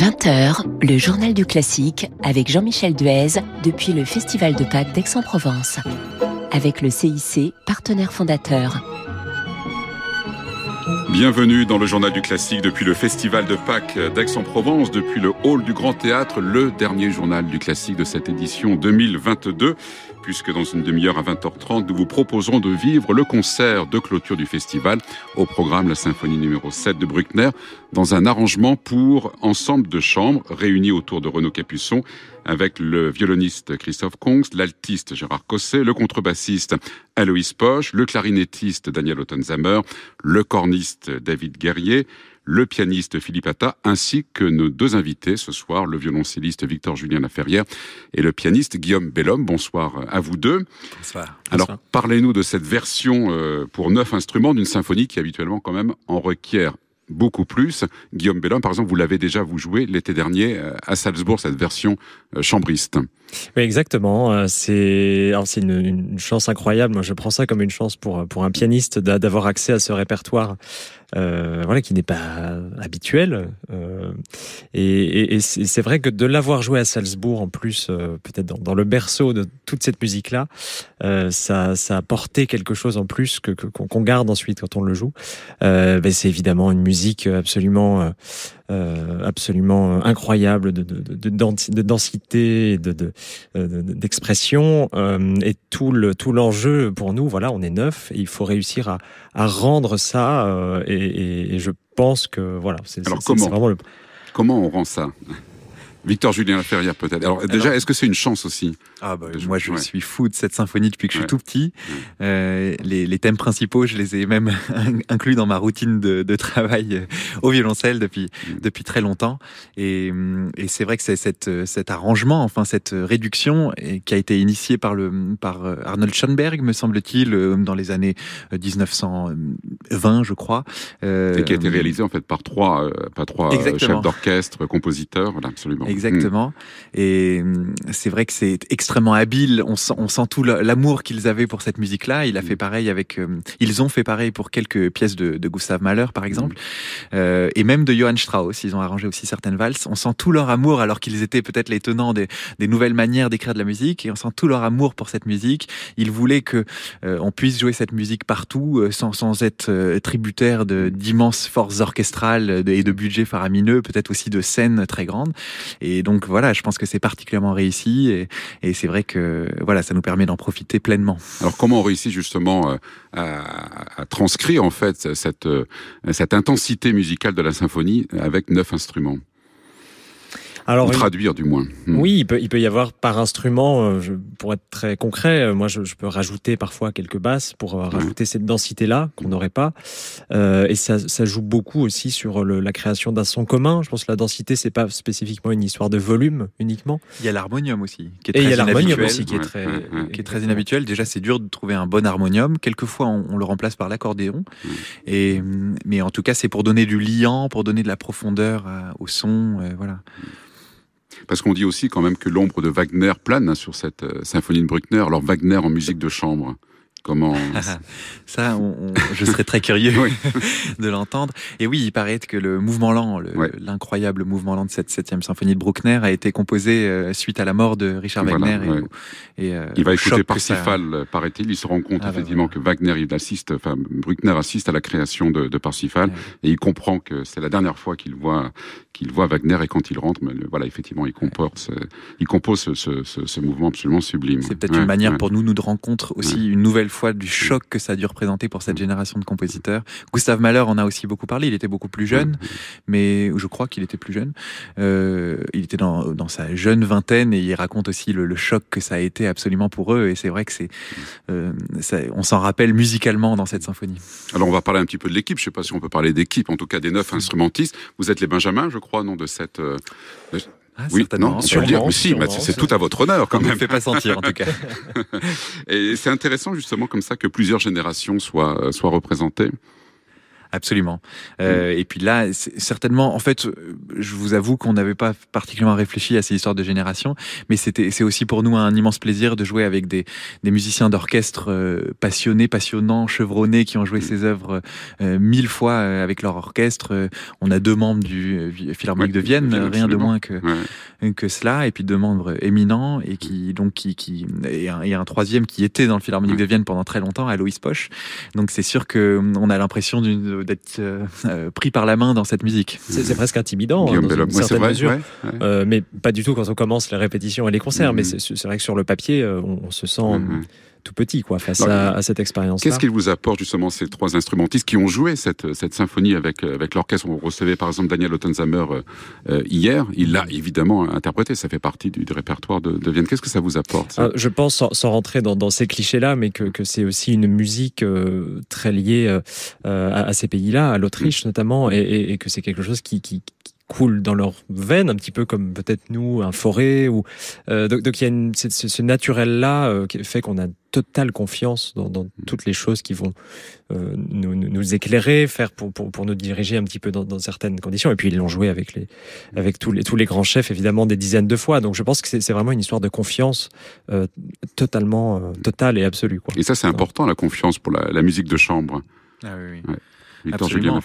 20h, le journal du classique avec Jean-Michel Duez depuis le Festival de Pâques d'Aix-en-Provence. Avec le CIC, partenaire fondateur. Bienvenue dans le journal du classique depuis le Festival de Pâques d'Aix-en-Provence, depuis le hall du Grand Théâtre, le dernier journal du classique de cette édition 2022 puisque dans une demi-heure à 20h30, nous vous proposons de vivre le concert de clôture du festival au programme la symphonie numéro 7 de Bruckner dans un arrangement pour ensemble de chambres réunis autour de Renaud Capuçon avec le violoniste Christophe Kongs, l'altiste Gérard Cosset, le contrebassiste Aloïs Poche, le clarinettiste Daniel Ottenzamer, le corniste David Guerrier, le pianiste Philippe Atta, ainsi que nos deux invités ce soir, le violoncelliste Victor Julien Laferrière et le pianiste Guillaume Bellhomme. Bonsoir à vous deux. Bonsoir. Alors, parlez-nous de cette version euh, pour neuf instruments d'une symphonie qui habituellement quand même en requiert beaucoup plus. Guillaume Bellhomme, par exemple, vous l'avez déjà vous joué l'été dernier euh, à Salzbourg, cette version euh, chambriste. Oui, exactement. C'est c'est une, une, chance incroyable. Moi, je prends ça comme une chance pour pour un pianiste d'avoir accès à ce répertoire euh, voilà, qui n'est pas habituel. Euh, et, et, c'est vrai que de l'avoir joué à Salzbourg, en plus, euh, peut-être dans, dans, le berceau de toute cette musique-là, euh, ça, ça a porté quelque chose en plus que qu'on garde ensuite quand on le joue. Euh, ben c'est évidemment une musique absolument euh, absolument incroyable de, de, de, de densité, de, d'expression euh, et tout le tout l'enjeu pour nous. Voilà, on est neuf et il faut réussir à, à rendre ça. Euh, et, et, je pense que voilà, c'est, vraiment le... comment on rend ça? Victor Julien Ferrière peut-être. Alors, déjà, est-ce que c'est une chance aussi? Ah bah, moi je suis fou de cette symphonie depuis que je suis tout petit. Euh, les, les, thèmes principaux, je les ai même inclus dans ma routine de, de travail euh, au violoncelle depuis mm. depuis très longtemps. Et, et c'est vrai que c'est cette, cet arrangement, enfin cette réduction, et, qui a été initiée par le par euh, Arnold Schoenberg, me semble-t-il, euh, dans les années 1920, je crois. Euh, et qui a été réalisé en fait par trois, pas trois chefs d'orchestre, compositeurs, voilà, absolument. Exactement. Mm. Et mm, c'est vrai que c'est extrêmement habile. On sent, on sent tout l'amour qu'ils avaient pour cette musique-là. Il a mm. fait pareil avec. Euh, ils ont fait pareil pour quelques pièces de, de Gustav Mahler, par exemple, euh, et même de Johann Strauss. Ils ont arrangé aussi certaines valses. On sent tout leur amour, alors qu'ils étaient peut-être les tenants des, des nouvelles manières d'écrire de la musique. Et on sent tout leur amour pour cette musique. Ils voulaient que euh, on puisse jouer cette musique partout, euh, sans, sans être tributaire d'immenses forces orchestrales et de budgets faramineux, peut-être aussi de scènes très grandes. Et donc voilà, je pense que c'est particulièrement réussi et, et c'est vrai que voilà, ça nous permet d'en profiter pleinement. Alors comment on réussit justement euh, à, à transcrire en fait cette, euh, cette intensité musicale de la symphonie avec neuf instruments? Alors, Ou traduire du moins. Hmm. Oui, il peut, il peut y avoir par instrument, euh, je, pour être très concret, euh, moi je, je, peux rajouter parfois quelques basses pour euh, rajouter cette densité-là qu'on n'aurait pas. Euh, et ça, ça, joue beaucoup aussi sur le, la création d'un son commun. Je pense que la densité, c'est pas spécifiquement une histoire de volume uniquement. Il y a l'harmonium aussi, qui est très et il y a l'harmonium aussi qui est très, qui est très inhabituel. Déjà, c'est dur de trouver un bon harmonium. Quelquefois, on, on le remplace par l'accordéon. Et, mais en tout cas, c'est pour donner du liant, pour donner de la profondeur au son. voilà. Parce qu'on dit aussi quand même que l'ombre de Wagner plane hein, sur cette euh, symphonie de Bruckner. Alors Wagner en musique de chambre. Comment ça on, Je serais très curieux de l'entendre. Et oui, il paraît que le mouvement lent, l'incroyable mouvement lent de cette septième symphonie de Bruckner, a été composé euh, suite à la mort de Richard Wagner. et, et, euh, il va écouter Parsifal, paraît-il. Il se rend compte ah, bah, effectivement que Wagner, il assiste, enfin Bruckner assiste à la création de, de Parsifal, et il comprend que c'est la dernière fois qu'il voit qu'il voit Wagner et quand il rentre, mais voilà, effectivement, il compose, il compose ce, ce, ce, mouvement absolument sublime. C'est peut-être une manière pour nous, nous de rencontre aussi une nouvelle fois du choc que ça a dû représenter pour cette génération de compositeurs. Gustave Mahler en a aussi beaucoup parlé. Il était beaucoup plus jeune, mais je crois qu'il était plus jeune. Euh, il était dans, dans sa jeune vingtaine et il raconte aussi le, le choc que ça a été absolument pour eux. Et c'est vrai que c'est, euh, on s'en rappelle musicalement dans cette symphonie. Alors on va parler un petit peu de l'équipe. Je sais pas si on peut parler d'équipe, en tout cas des neuf instrumentistes. Vous êtes les Benjamins, je crois, non, de cette. Euh, ah, oui, non, sur dire, mais si, c'est tout à votre honneur quand même. Ne fait pas sentir en tout cas. Et c'est intéressant justement comme ça que plusieurs générations soient soient représentées. Absolument. Euh, et puis là, certainement, en fait, je vous avoue qu'on n'avait pas particulièrement réfléchi à ces histoires de génération, mais c'était, c'est aussi pour nous un immense plaisir de jouer avec des, des musiciens d'orchestre euh, passionnés, passionnants, chevronnés, qui ont joué ces œuvres euh, mille fois euh, avec leur orchestre. On a deux membres du Philharmonique de Vienne, rien de moins que que cela, et puis deux membres éminents et qui donc qui qui et un, et un troisième qui était dans le Philharmonique de Vienne pendant très longtemps, Alois Poche. Donc c'est sûr que on a l'impression d'une d'être euh, euh, pris par la main dans cette musique. C'est presque intimidant hein, dans une certaine mesure, euh, mais pas du tout quand on commence les répétitions et les concerts. Mais mm-hmm. c'est vrai que sur le papier, on, se sent mm-hmm tout petit quoi face à, cette expérience. Qu'est-ce qu'il vous apporte justement ces trois instrumentistes qui ont joué cette, cette symphonie avec, avec l'orchestre? On recevait par exemple Daniel Ottenzamer euh, euh, hier. Il l'a évidemment interprété. Ça fait partie du, répertoire de, de Vienne. Qu'est-ce que ça vous apporte euh, Je pense, sans, rentrer dans, dans ces clichés-là, mais que, que c'est aussi une musique très liée à, ces pays-là, à l'Autriche mm. notamment, et, et, que c'est quelque chose qui, qui, coule dans leurs veines, un petit peu comme peut-être nous, un forêt. Ou euh, donc, il y a une, ce, naturel-là euh, qui fait qu'on a totale confiance dans, dans, toutes les choses qui vont euh, nous, nous, éclairer, faire pour, pour, pour, nous diriger un petit peu dans, dans certaines conditions. Et puis ils l'ont joué avec les avec tous les tous les grands chefs évidemment des dizaines de fois. Donc je pense que c'est vraiment une histoire de confiance euh, totalement euh, totale et absolue. Quoi. Et ça c'est important la confiance pour la, la musique de chambre. Ah oui, oui. Ouais. Absolument.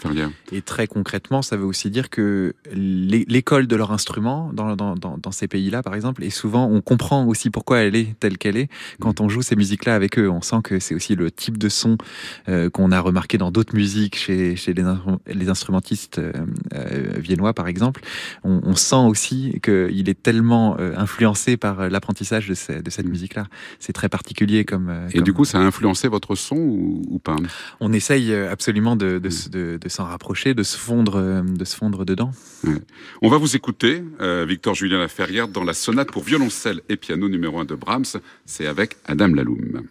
Et très concrètement, ça veut aussi dire que l'école de leur instrument dans, dans, ces pays-là, par exemple, et souvent on comprend aussi pourquoi elle est telle qu'elle est quand on joue ces musiques-là avec eux. On sent que c'est aussi le type de son euh, qu'on a remarqué dans d'autres musiques chez, chez les, les instrumentistes euh, euh, viennois, par exemple. On, on sent aussi qu'il est tellement influencé par l'apprentissage de, ces, de, cette musique-là. C'est très particulier comme. Et du coup, ça a influencé votre son ou, ou pas? On essaye absolument de de, s'en rapprocher, de se fondre, euh, de se fondre dedans. On va vous écouter, euh, Victor Julien Laferrière, dans la sonate pour violoncelle et piano numéro 1 de Brahms. C'est avec Adam Laloum.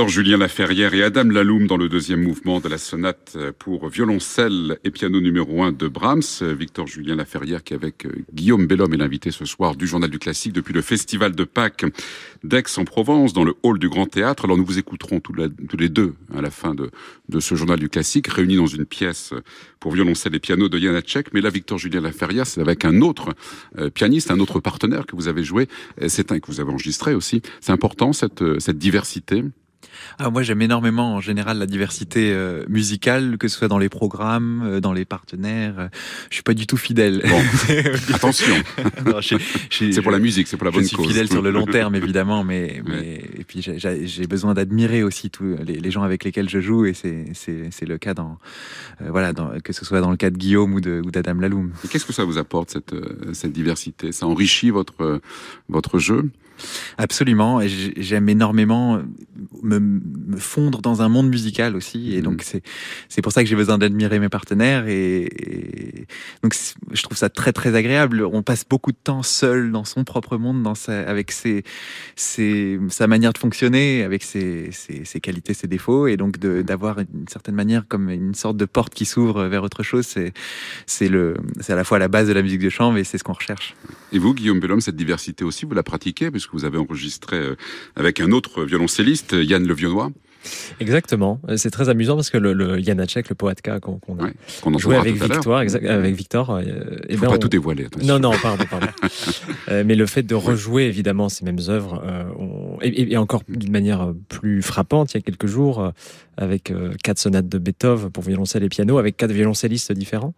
Victor Julien Laferrière et Adam Laloum dans le deuxième mouvement de la sonate pour violoncelle et piano numéro 1 de Brahms. Victor Julien Laferrière qui avec euh, Guillaume Bellhomme est l'invité ce soir du Journal du Classique depuis le Festival de Pâques d'Aix-en-Provence dans le hall du Grand Théâtre. Alors nous vous écouterons tous, les deux à la fin de, ce Journal du Classique réunis dans une pièce pour violoncelle et piano de Janacek. Mais là, Victor Julien Laferrière, c'est avec un autre euh, pianiste, un autre partenaire que vous avez joué. C'est un que vous avez enregistré aussi. C'est important cette, euh, cette diversité ah, moi, j'aime énormément en général la diversité euh, musicale, que ce soit dans les programmes, euh, dans les partenaires. je suis pas du tout fidèle. Bon, attention. c'est pour la musique, c'est pour la bonne cause. Je suis fidèle sur le long terme, évidemment, mais, mais et puis j'ai besoin d'admirer aussi tous les, les, gens avec lesquels je joue, et c'est le cas dans euh, voilà, dans, que ce soit dans le cas de Guillaume ou d'Adam ou Laloum. Qu'est-ce que ça vous apporte cette cette diversité? Ça enrichit votre votre jeu? Absolument, j'aime énormément me, me, fondre dans un monde musical aussi, et mhm. donc c'est c'est pour ça que j'ai besoin d'admirer mes partenaires, et, donc je trouve ça très très agréable. On passe beaucoup de temps seul dans son propre monde, dans sa, avec ses, ses, sa manière de fonctionner, avec ses, ses, ses qualités, ses défauts, et donc d'avoir une certaine manière comme une sorte de porte qui s'ouvre vers autre chose, c'est à la fois la base de la musique de chambre, et c'est ce qu'on recherche. Et vous, Guillaume Bellhomme, cette diversité aussi, vous la pratiquez, vous avez enregistré euh, avec un autre violoncelliste, Yann Levionnois. Exactement. C'est très amusant parce que le, le Janacek, le poetka qu'on a joué avec Victor, avec Victor, euh, et Faut ben pas tout dévoiler. Non, non, pardon, pardon. euh, mais le fait de rejouer évidemment ces mêmes œuvres, euh, on... et, et, encore d'une manière plus frappante, il y a quelques jours, euh, avec euh, quatre sonates de Beethoven pour violoncelle et piano, avec quatre violoncellistes différents.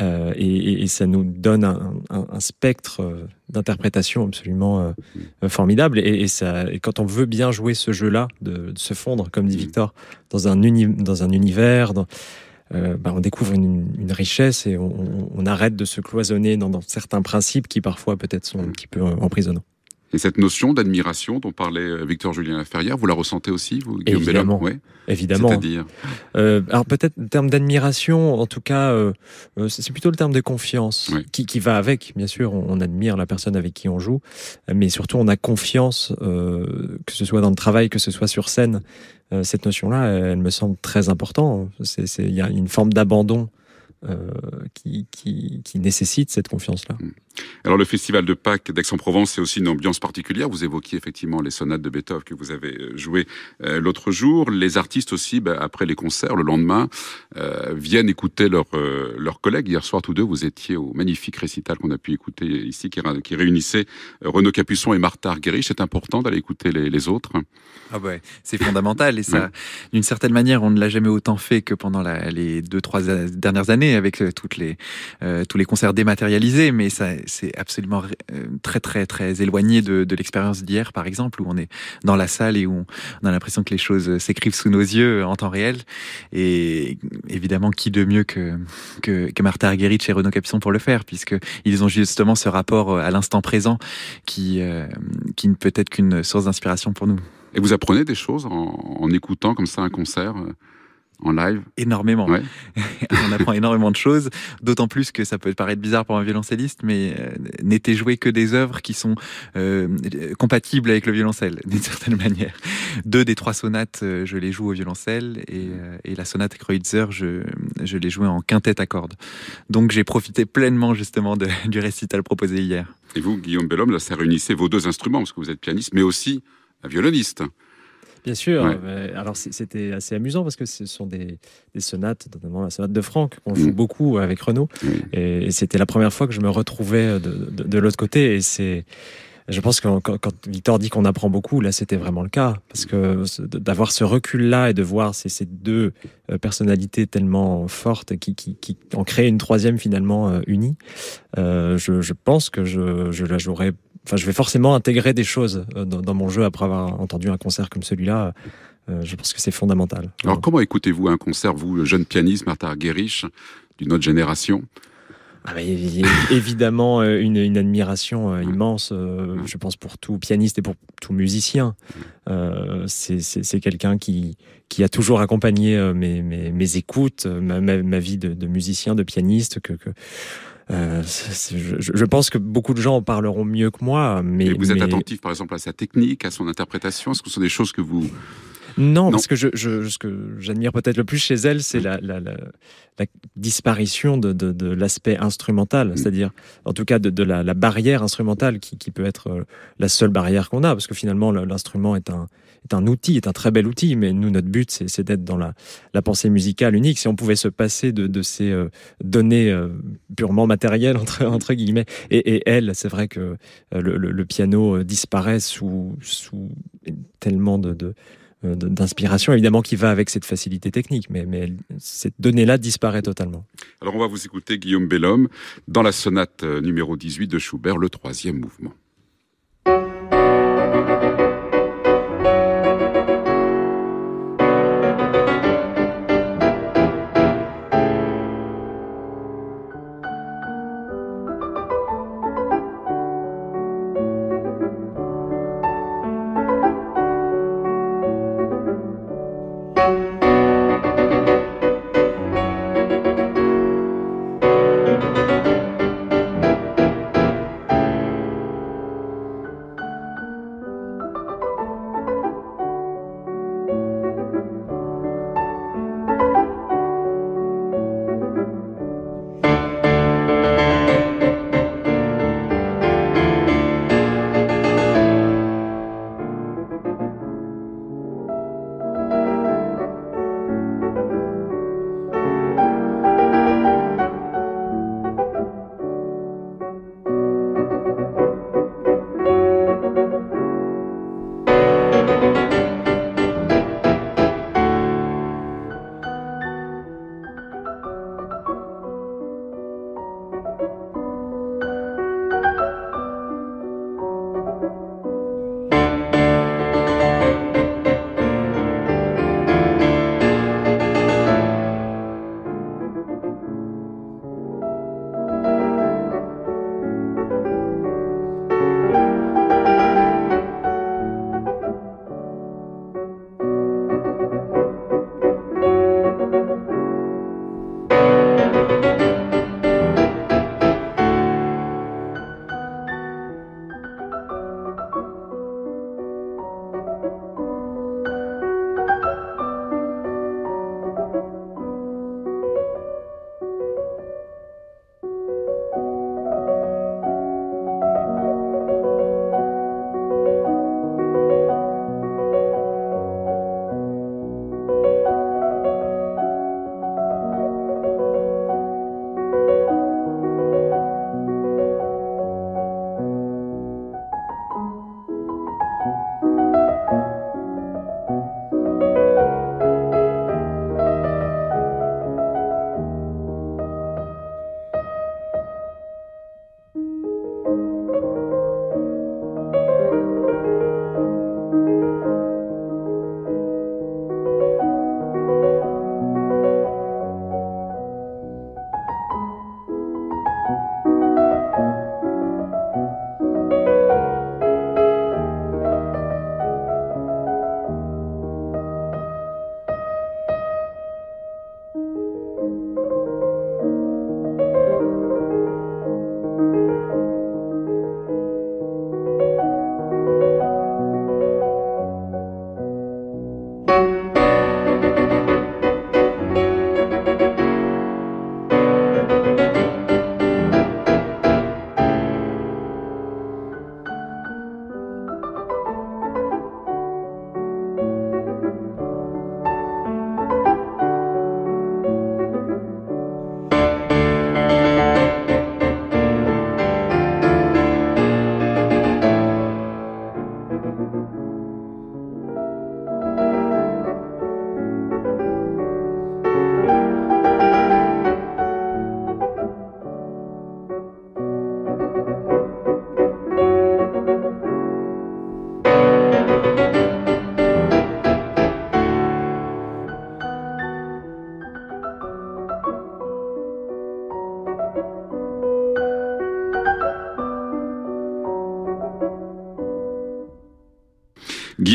Euh, et, et, ça nous donne un, un, un spectre euh, d'interprétation absolument euh, formidable. Et, et, ça, et quand on veut bien jouer ce jeu-là, de, de, se fondre, comme dit mm. Victor, dans un, uni, dans un univers, dans, euh, bah, on découvre une, une richesse et on, on, arrête de se cloisonner dans, dans certains principes qui parfois peut-être sont un petit peu emprisonnants. Et cette notion d'admiration dont parlait euh, Victor Julien Laferrière, vous la ressentez aussi, vous, Guillaume Évidemment. Ouais. Évidemment. C'est-à-dire? Euh, Alors peut-être le terme d'admiration, en tout cas, euh, euh, c'est plutôt le terme de confiance qui, qui, va avec. Bien sûr, on, admire la personne avec qui on joue, mais surtout on a confiance, euh, que ce soit dans le travail, que ce soit sur scène. Euh, cette notion-là, elle me semble très importante. Il y a une forme d'abandon euh, qui, qui, qui, nécessite cette confiance-là. Mm. Alors le festival de Pâques d'Aix-en-Provence, c'est aussi une ambiance particulière. Vous évoquiez effectivement les sonates de Beethoven que vous avez euh, jouées euh, l'autre jour. Les artistes aussi, bah, après les concerts, le lendemain, euh, viennent écouter leurs euh, leurs collègues. Hier soir, tous deux, vous étiez au magnifique récital qu'on a pu écouter ici, qui, qui réunissait Renaud Capuçon et Martha Argerich. C'est important d'aller écouter les, les autres. Ah ouais, c'est fondamental et ça, ouais. d'une certaine manière, on ne l'a jamais autant fait que pendant la, les deux trois dernières années avec toutes les tous les concerts dématérialisés, mais ça c'est absolument euh, très très très éloigné de, l'expérience d'hier par exemple où on est dans la salle et où on a l'impression que les choses s'écrivent sous nos yeux en temps réel et évidemment qui de mieux que que, que Martha Argerich et Renaud Capuçon pour le faire puisque ils ont justement ce rapport à l'instant présent qui euh, qui ne peut être qu'une source d'inspiration pour nous. Et vous apprenez des choses en, en écoutant comme ça un concert euh, en live Énormément. Ouais. on apprend énormément de choses, d'autant plus que ça peut paraître bizarre pour un violoncelliste, mais euh, n'était joué que des œuvres qui sont euh, compatibles avec le violoncelle, d'une certaine manière. Deux des trois sonates, euh, je les joue au violoncelle, et, et la sonate Kreutzer, je, je l'ai jouée en quintette à cordes. Donc j'ai profité pleinement justement de, du récital proposé hier. Et vous, Guillaume Bellhomme, là, ça réunissait vos deux instruments, parce que vous êtes pianiste, mais aussi un violoniste. Bien sûr. Ouais. Alors c'était assez amusant parce que ce sont des, des sonates, notamment la sonate de Franck, qu'on joue mmh. beaucoup avec Renaud. Mmh. Et, et c'était la première fois que je me retrouvais de, de, de l'autre côté. Et c'est, je pense que quand, Victor dit qu'on apprend beaucoup, là c'était vraiment le cas. Parce que d'avoir ce recul-là et de voir ces, ces deux euh, personnalités tellement fortes qui, qui, qui en créent une troisième finalement euh, unie, euh, je, je pense que je, je la jouerai enfin, je vais forcément intégrer des choses euh, dans, dans, mon jeu après avoir entendu un concert comme celui-là. Euh, je pense que c'est fondamental. Alors, comment écoutez-vous un concert, vous, jeune pianiste, Martha Guérich, d'une autre génération? Ah bah, évidemment euh, une, une admiration immense, je pense pour tout pianiste et pour tout musicien. Euh, c'est quelqu'un qui, qui a toujours accompagné mes, mes, mes écoutes, ma, ma, ma vie de, de, musicien, de pianiste, que, que euh, je, je, pense que beaucoup de gens en parleront mieux que moi. Mais Et vous êtes mais... attentif, par exemple, à sa technique, à son interprétation? Est-ce que ce sont des choses que vous Non, parce que je, ce que j'admire peut-être le plus chez elle, c'est la, disparition de, l'aspect instrumental, mm. c'est-à-dire, en tout cas, de, la, barrière instrumentale qui, qui, peut être euh, la seule barrière qu'on a, parce que finalement, l'instrument est un, est un outil, est un très bel outil, mais nous, notre but, c'est d'être dans la, pensée musicale unique. Si on pouvait se passer de, ces euh, données euh, purement matérielles, entre, entre guillemets, et, elle, c'est vrai que le, piano disparaît sous, sous tellement de, d'inspiration, évidemment, qui va avec cette facilité technique, mais, mais cette donnée-là disparaît totalement. Alors, on va vous écouter, Guillaume Bellhomme, dans la sonate numéro 18 de Schubert, le troisième mouvement.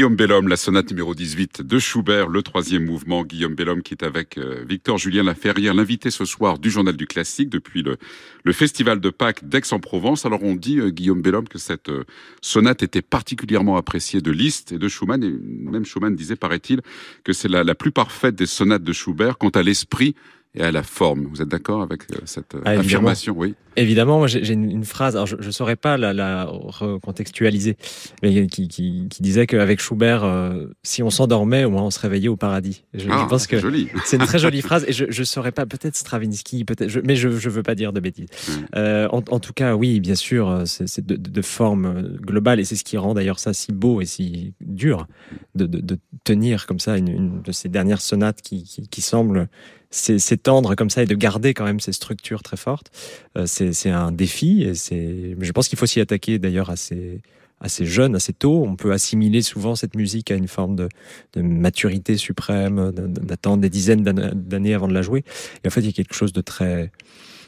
Guillaume Bellhomme, la sonate numéro 18 de Schubert, le troisième mouvement. Guillaume Bellhomme qui est avec euh, Victor Julien Laferrière, l'invité ce soir du Journal du Classique depuis le, Festival de Pâques d'Aix-en-Provence. Alors on dit, euh, Guillaume Bellhomme, que cette euh, sonate était particulièrement appréciée de Liszt et de Schumann. Et même Schumann disait, paraît-il, que c'est la plus parfaite des sonates de Schubert quant à l'esprit et à la forme. Vous êtes d'accord avec euh, cette euh, ah, affirmation? Oui. Évidemment, moi j'ai une, une, phrase, alors je ne saurais pas la, la recontextualiser, mais qui, qui, qui disait qu'avec Schubert, euh, si on s'endormait, au moins on se réveillait au paradis. Je, ah, je pense que c'est une très jolie phrase et je ne saurais pas, peut-être Stravinsky, peut-être, mais je ne veux pas dire de bêtises. Euh, en, en, tout cas, oui, bien sûr, c'est de, de, forme globale et c'est ce qui rend d'ailleurs ça si beau et si dur de, de tenir comme ça une, une, de ces dernières sonates qui, qui, qui semblent s'étendre comme ça et de garder quand même ces structures très fortes, euh, c'est un défi. Et c'est, je pense qu'il faut s'y attaquer d'ailleurs assez assez jeune, assez tôt. On peut assimiler souvent cette musique à une forme de, de maturité suprême, d'attendre des dizaines d'années avant de la jouer. Et en fait, il y a quelque chose de très,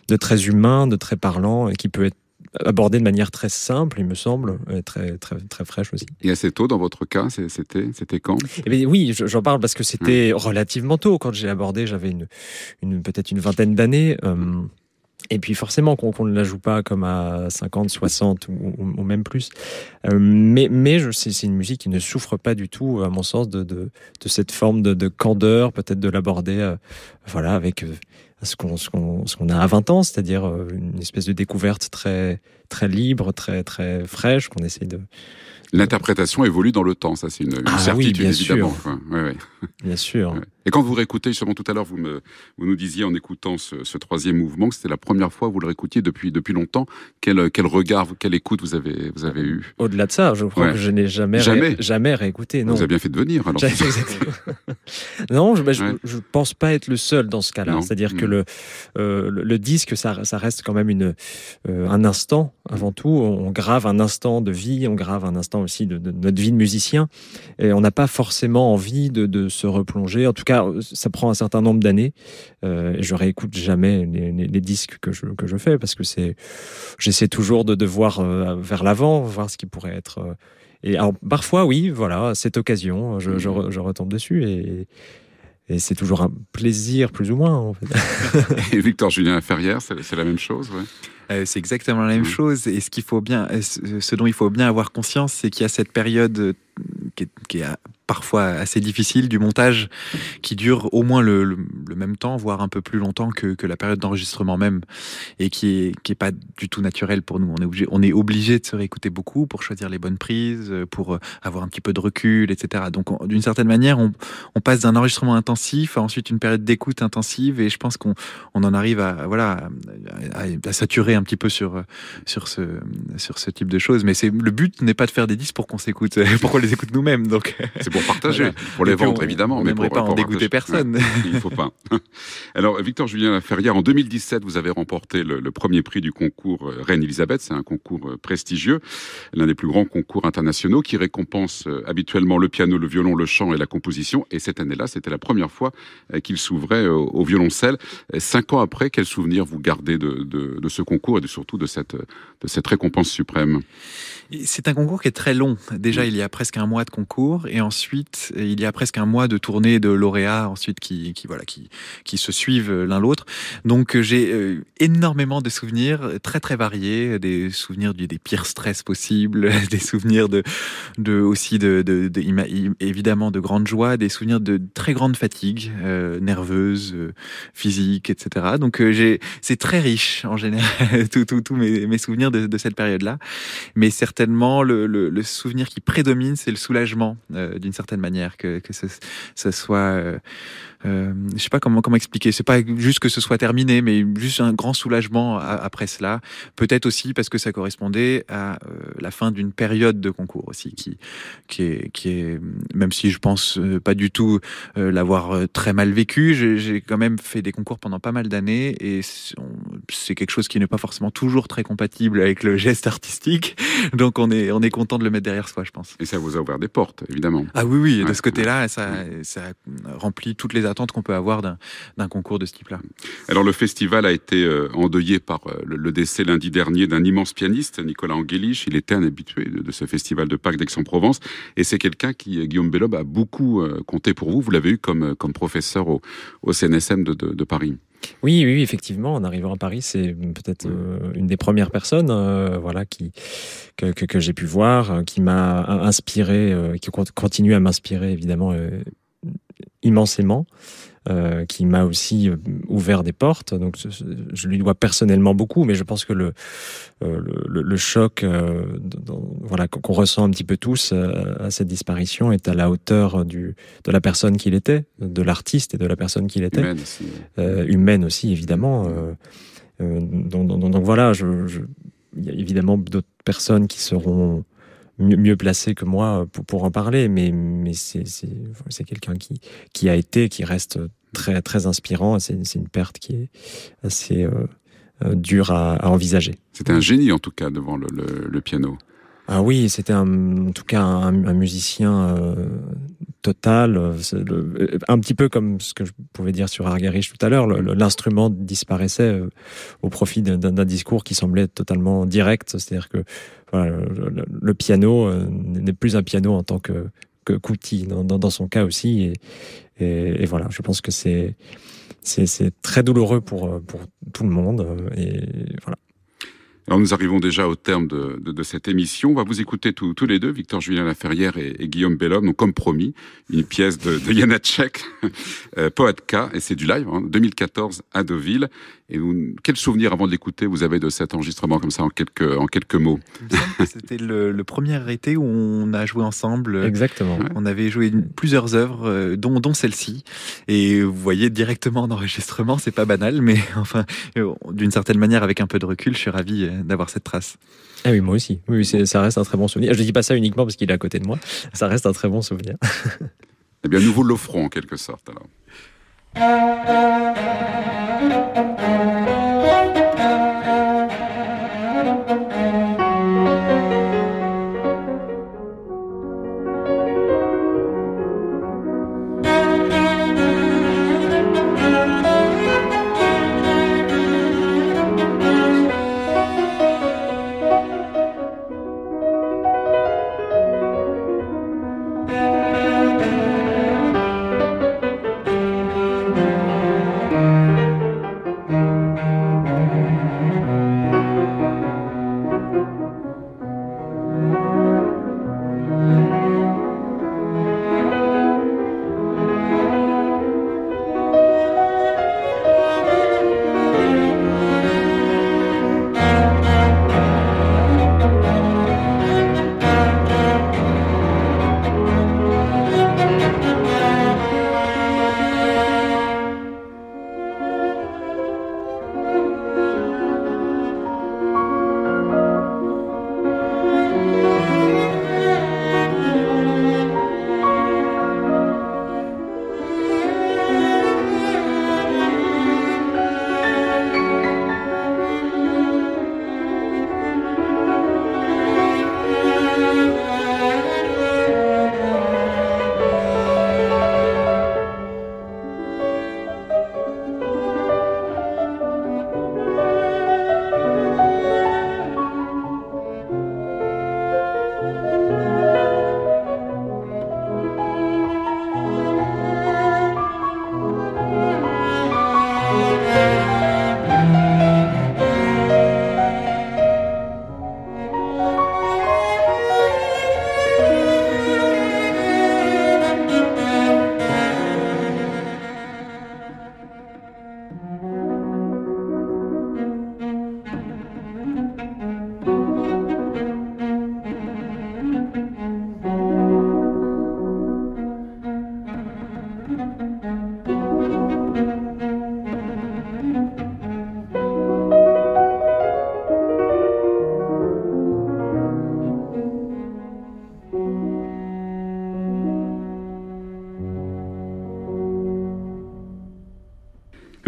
de très humain, de très parlant, et qui peut être abordé de manière très simple, il me semble, très très très fraîche aussi. Et assez tôt dans votre cas, c'était c'était quand? Eh Oui, j'en parle parce que c'était relativement tôt quand j'ai abordé. J'avais une, une peut-être une vingtaine d'années. Euh, et puis forcément qu'on ne la joue pas comme à 50, 60 ou, même plus. Euh, mais mais c'est une musique qui ne souffre pas du tout, à mon sens, de, de, de cette forme de, de candeur, peut-être de l'aborder euh, voilà, avec ce qu'on a à 20 ans, c'est-à-dire euh, une espèce de découverte très très libre, très très fraîche qu'on essaye de L'interprétation évolue dans le temps, ça c'est une, ah certitude bien évidemment. Sûr. Bien sûr. Et quand vous réécoutez, justement tout à l'heure, vous, me, vous nous disiez en écoutant ce, ce troisième mouvement que c'était la première fois que vous le réécoutiez depuis, depuis longtemps. Quel, quel regard, quelle écoute vous avez, vous avez eu? Au-delà de ça, je crois que je n'ai jamais, jamais. jamais réécouté. Non. Vous avez bien fait de venir alors. non, je, ne je, pense pas être le seul dans ce cas-là. C'est-à-dire que mm. le, euh, le, le, disque, ça, ça reste quand même une, euh, un instant avant tout. On grave un instant de vie, on grave un instant aussi de, de notre vie de musicien. Et on n'a pas forcément envie de, de, se replonger. En tout cas, ça prend un certain nombre d'années. Euh, je réécoute jamais les, les, les, disques que je, que je fais parce que c'est, j'essaie toujours de, de voir euh, vers l'avant, voir ce qui pourrait être. Euh, et alors, parfois, oui, voilà, cette occasion, je, je, je retombe dessus et, et c'est toujours un plaisir, plus ou moins. En fait. et Victor Julien Ferrière, c'est la même chose, ouais. Euh, c'est exactement la même mmh. chose. Et ce qu'il faut bien, ce dont il faut bien avoir conscience, c'est qu'il y a cette période euh, qui est, qui est parfois assez difficile du montage qui dure au moins le, même temps, voire un peu plus longtemps que, la période d'enregistrement même, et qui est, qui est pas du tout naturel pour nous. On est obligé, on est obligé de se réécouter beaucoup pour choisir les bonnes prises, pour avoir un petit peu de recul, etc. Donc, d'une certaine manière, on, passe d'un enregistrement intensif à ensuite une période d'écoute intensive, et je pense qu'on on en arrive à voilà à, saturer un petit peu sur sur ce sur ce type de choses. Mais le but n'est pas de faire des disques pour qu'on s'écoute, pour qu'on les écoute nous-mêmes. Donc pour partager, pour les vendre évidemment, on mais pour, pas en dégoûter personne. il faut pas. Alors Victor Julien Ferrière, en 2017, vous avez remporté le, le premier prix du concours euh, Reine Elisabeth. C'est un concours euh, prestigieux, l'un des plus grands concours internationaux qui récompense euh, habituellement le piano, le violon, le chant et la composition. Et cette année-là, c'était la première fois qu'il s'ouvrait au, violoncelle. Cinq ans après, quel souvenir vous gardez de, de, de ce concours et surtout de cette, de cette récompense suprême? C'est un concours qui est très long. Déjà, il y a presque un mois de concours et ensuite il y a presque un mois de tournée de lauréats ensuite qui, voilà qui, se suivent l'un l'autre. Donc j'ai euh, énormément de souvenirs très très variés, des souvenirs du, des pires stress possibles, des souvenirs de, de aussi de, de, de, évidemment de grande joie, des souvenirs de très grande fatigue euh, nerveuse, euh, physique, etc. Donc euh, j'ai c'est très riche en général tous mes, souvenirs de, cette période-là, mais certainement le, le, souvenir qui prédomine c'est le soulagement euh, d'une certaine manière, que, que ce, ce soit euh, je sais pas comment comment expliquer. C'est pas juste que ce soit terminé, mais juste un grand soulagement après cela. Peut-être aussi parce que ça correspondait à euh, la fin d'une période de concours aussi, qui qui est qui est même si je pense euh, pas du tout euh, l'avoir très mal vécu, j'ai quand même fait des concours pendant pas mal d'années et c'est quelque chose qui n'est pas forcément toujours très compatible avec le geste artistique. Donc on est, on est content de le mettre derrière soi, je pense. Et ça vous a ouvert des portes, évidemment. Ah oui, oui, de ce côté-là, ça, ça remplit toutes les attentes qu'on peut avoir d'un concours de ce type-là. Alors le festival a été euh, endeuillé par euh, le, décès lundi dernier d'un immense pianiste, Nicolas Angelich. Il était un habitué de, ce festival de Pâques d'Aix-en-Provence. Et c'est quelqu'un qui, Guillaume Bellob, a beaucoup compté pour vous. Vous l'avez eu comme, comme professeur au, au CNSM de, de, de Paris. Oui, oui, effectivement, en arrivant à Paris, c'est peut-être euh, une des premières personnes, euh, voilà, qui que, que, j'ai pu voir, euh, qui m'a inspiré, qui continue à m'inspirer évidemment immensément. Euh, qui m'a aussi euh, ouvert des portes. Donc, je lui dois personnellement beaucoup, mais je pense que le, euh, le, le, choc voilà, qu'on ressent un petit peu tous à cette disparition est à la hauteur du, de la personne qu'il était, de l'artiste et de la personne qu'il était. Humaine aussi. humaine aussi, évidemment. Donc, donc, donc, voilà, je, je, il y a évidemment d'autres personnes qui seront mieux, placé que moi pour, pour en parler, mais, c'est quelqu'un qui, a été, qui reste très, inspirant. C'est une perte qui est assez euh, euh, dure à, envisager. C'était un génie en tout cas devant le piano. Ah oui, c'était en tout cas un, un musicien euh, total, le, un petit peu comme ce que je pouvais dire sur Argerich tout à l'heure. L'instrument disparaissait au profit d'un discours qui semblait totalement direct, c'est-à-dire que le, piano euh, n'est plus un piano en tant que qu'outil dans, dans, son cas aussi. Et, et, voilà, je pense que c'est c'est très douloureux pour pour tout le monde. Et voilà. Alors nous arrivons déjà au terme de, cette émission. On va vous écouter tous, les deux, Victor Julien Laferrière et, Guillaume Bellhomme. Donc comme promis, une pièce de, de Janacek, euh, Poetka, et c'est du live, hein, 2014 à Deauville. Et vous, quel souvenir avant de l'écouter vous avez de cet enregistrement comme ça en quelques, en quelques mots? C'était le, le, premier été où on a joué ensemble. Exactement. On avait joué plusieurs œuvres, euh, dont, dont celle-ci. Et vous voyez directement en enregistrement, c'est pas banal, mais enfin, euh, d'une certaine manière, avec un peu de recul, je suis ravi euh, d'avoir cette trace. Ah oui, moi aussi. Oui, ça reste un très bon souvenir. Je dis pas ça uniquement parce qu'il est à côté de moi. Ça reste un très bon souvenir. eh bien, nous vous l'offrons en quelque sorte alors. Thank you.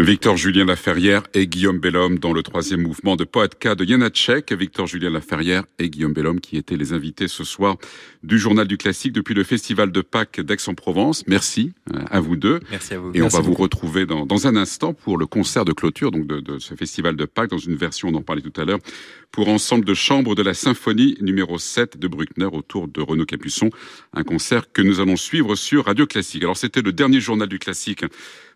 Victor Julien Laferrière et Guillaume Bellhomme dans le troisième mouvement de Poetka de Janacek. Victor Julien Laferrière et Guillaume Bellhomme qui étaient les invités ce soir du Journal du Classique depuis le Festival de Pâques d'Aix-en-Provence. Merci euh, à vous deux. Merci à vous. Et on va vous retrouver dans, dans, un instant pour le concert de clôture donc de, de, ce Festival de Pâques dans une version, on en parlait tout à l'heure, pour ensemble de chambres de la symphonie numéro 7 de Bruckner autour de Renaud Capuçon. Un concert que nous allons suivre sur Radio Classique. Alors c'était le dernier Journal du Classique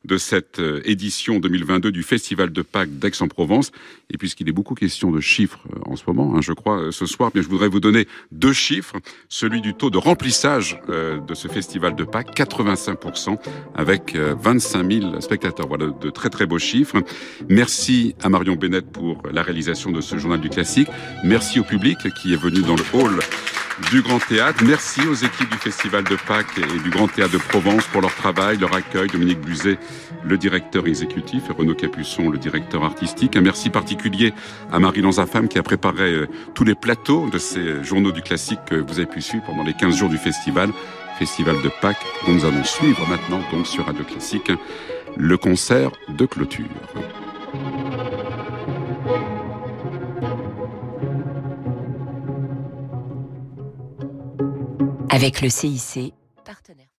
de cette euh, édition 2022 du Festival de Pâques d'Aix-en-Provence. Et puisqu'il est beaucoup question de chiffres euh, en ce moment, hein, je crois, euh, ce soir, bien, je voudrais vous donner deux chiffres. Celui du taux de remplissage de ce Festival de Pâques, 85%, avec 25 000 spectateurs. Voilà de très très beaux chiffres. Merci à Marion Bennett pour la réalisation de ce journal du classique. Merci au public qui est venu dans le hall du Grand Théâtre. Merci aux équipes du Festival de Pâques et du Grand Théâtre de Provence pour leur travail, leur accueil. Dominique Buzet, le directeur exécutif, et Renaud Capuçon, le directeur artistique. Un merci particulier à Marie Lanzafam qui a préparé euh, tous les plateaux de ces journaux du classique que vous avez pu suivre pendant les 15 jours du festival. Festival de Pâques dont nous allons suivre maintenant donc sur Radio Classique le concert de clôture. Avec le CIC, partenaire.